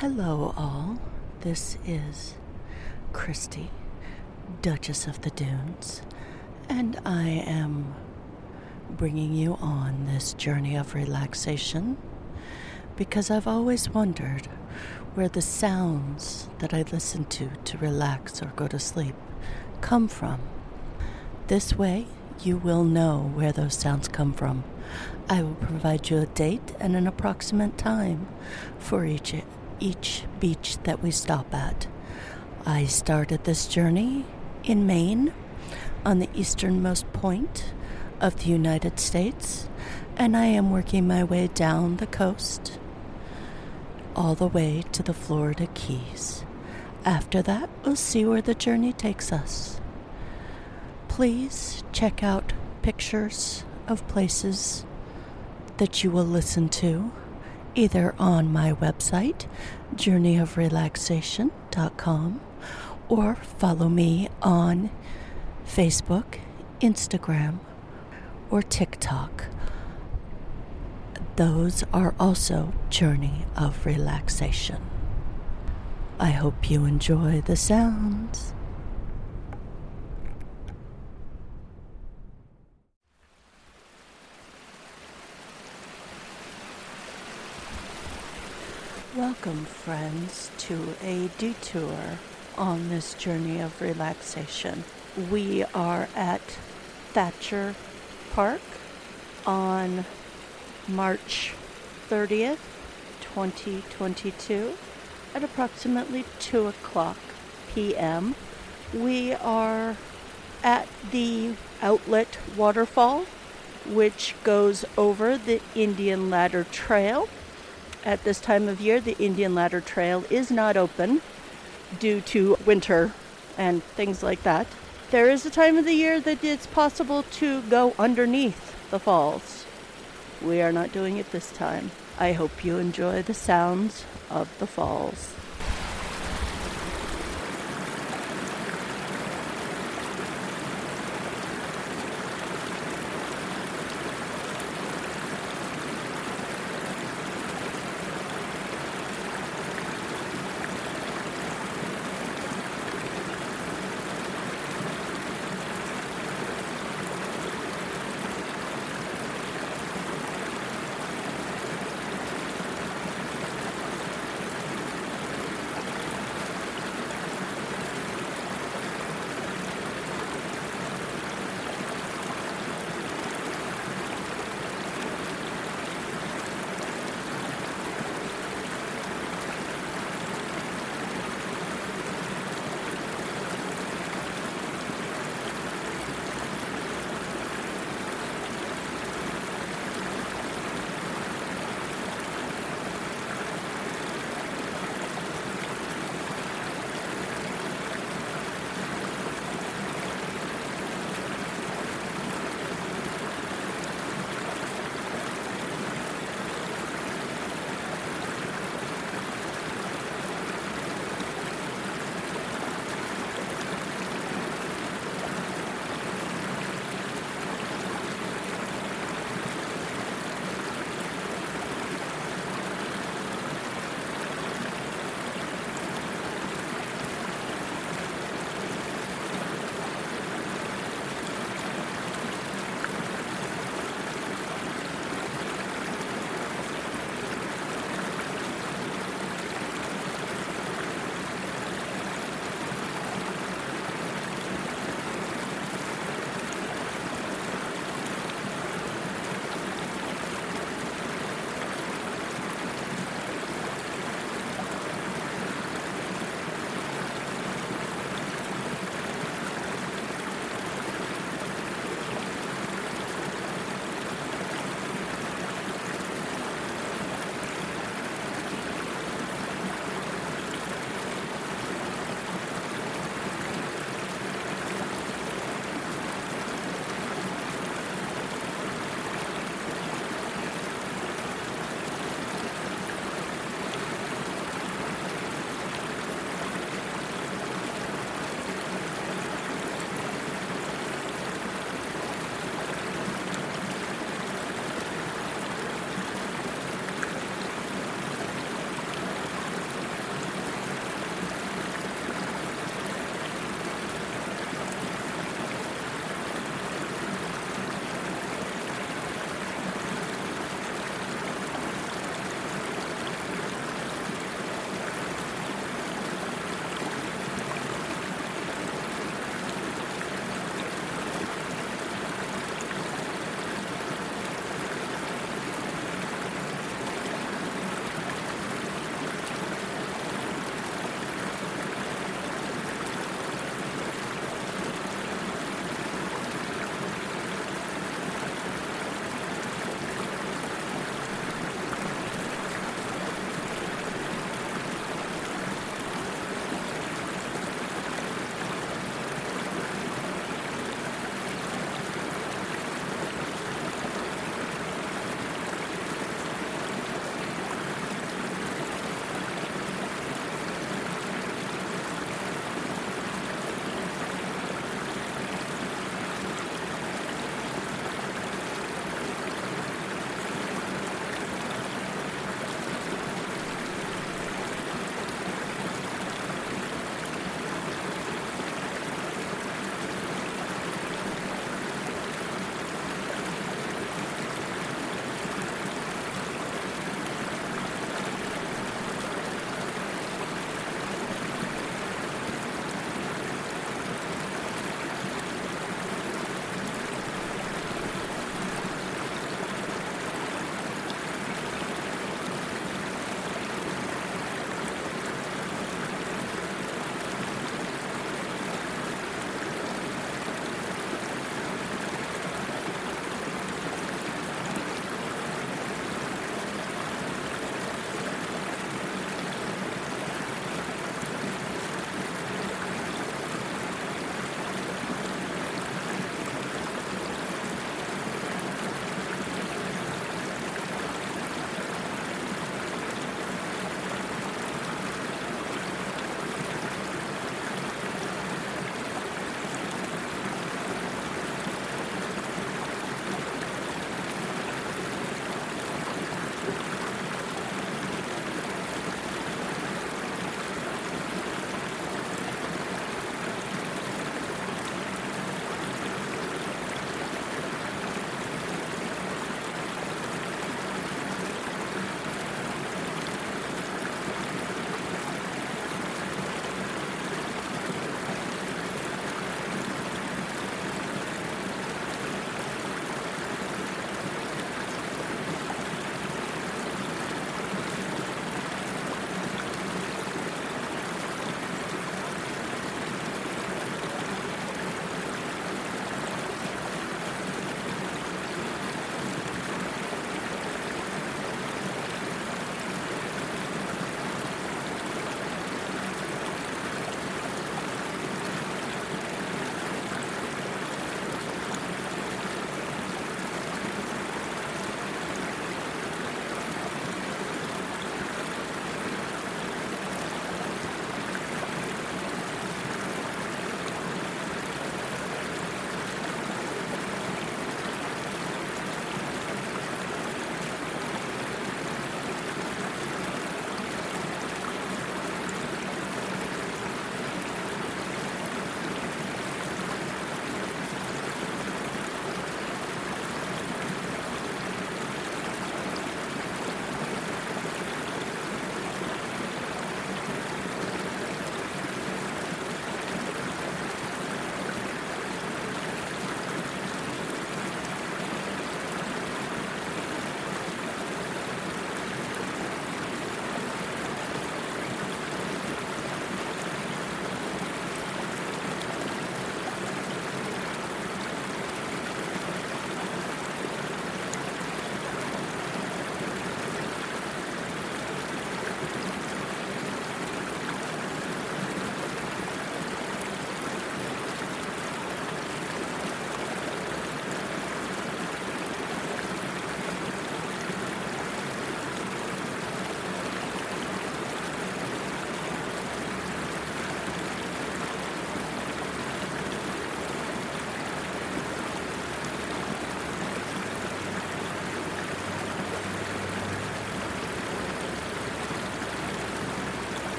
Hello, all. This is Christy, Duchess of the Dunes, and I am bringing you on this journey of relaxation because I've always wondered where the sounds that I listen to to relax or go to sleep come from. This way, you will know where those sounds come from. I will provide you a date and an approximate time for each each beach that we stop at. I started this journey in Maine on the easternmost point of the United States, and I am working my way down the coast all the way to the Florida Keys. After that, we'll see where the journey takes us. Please check out pictures of places that you will listen to either on my website, journeyofrelaxation.com, or follow me on Facebook, Instagram, or TikTok. Those are also Journey of Relaxation. I hope you enjoy the sounds. Welcome, friends, to a detour on this journey of relaxation. We are at Thacher Park on March 30th, 2022, at approximately 2 o'clock p.m. We are at the outlet waterfall, which goes over the Indian Ladder Trail at this time of year, the Indian Ladder Trail is not open due to winter and things like that. There is a time of the year that it's possible to go underneath the falls. We are not doing it this time. I hope you enjoy the sounds of the falls.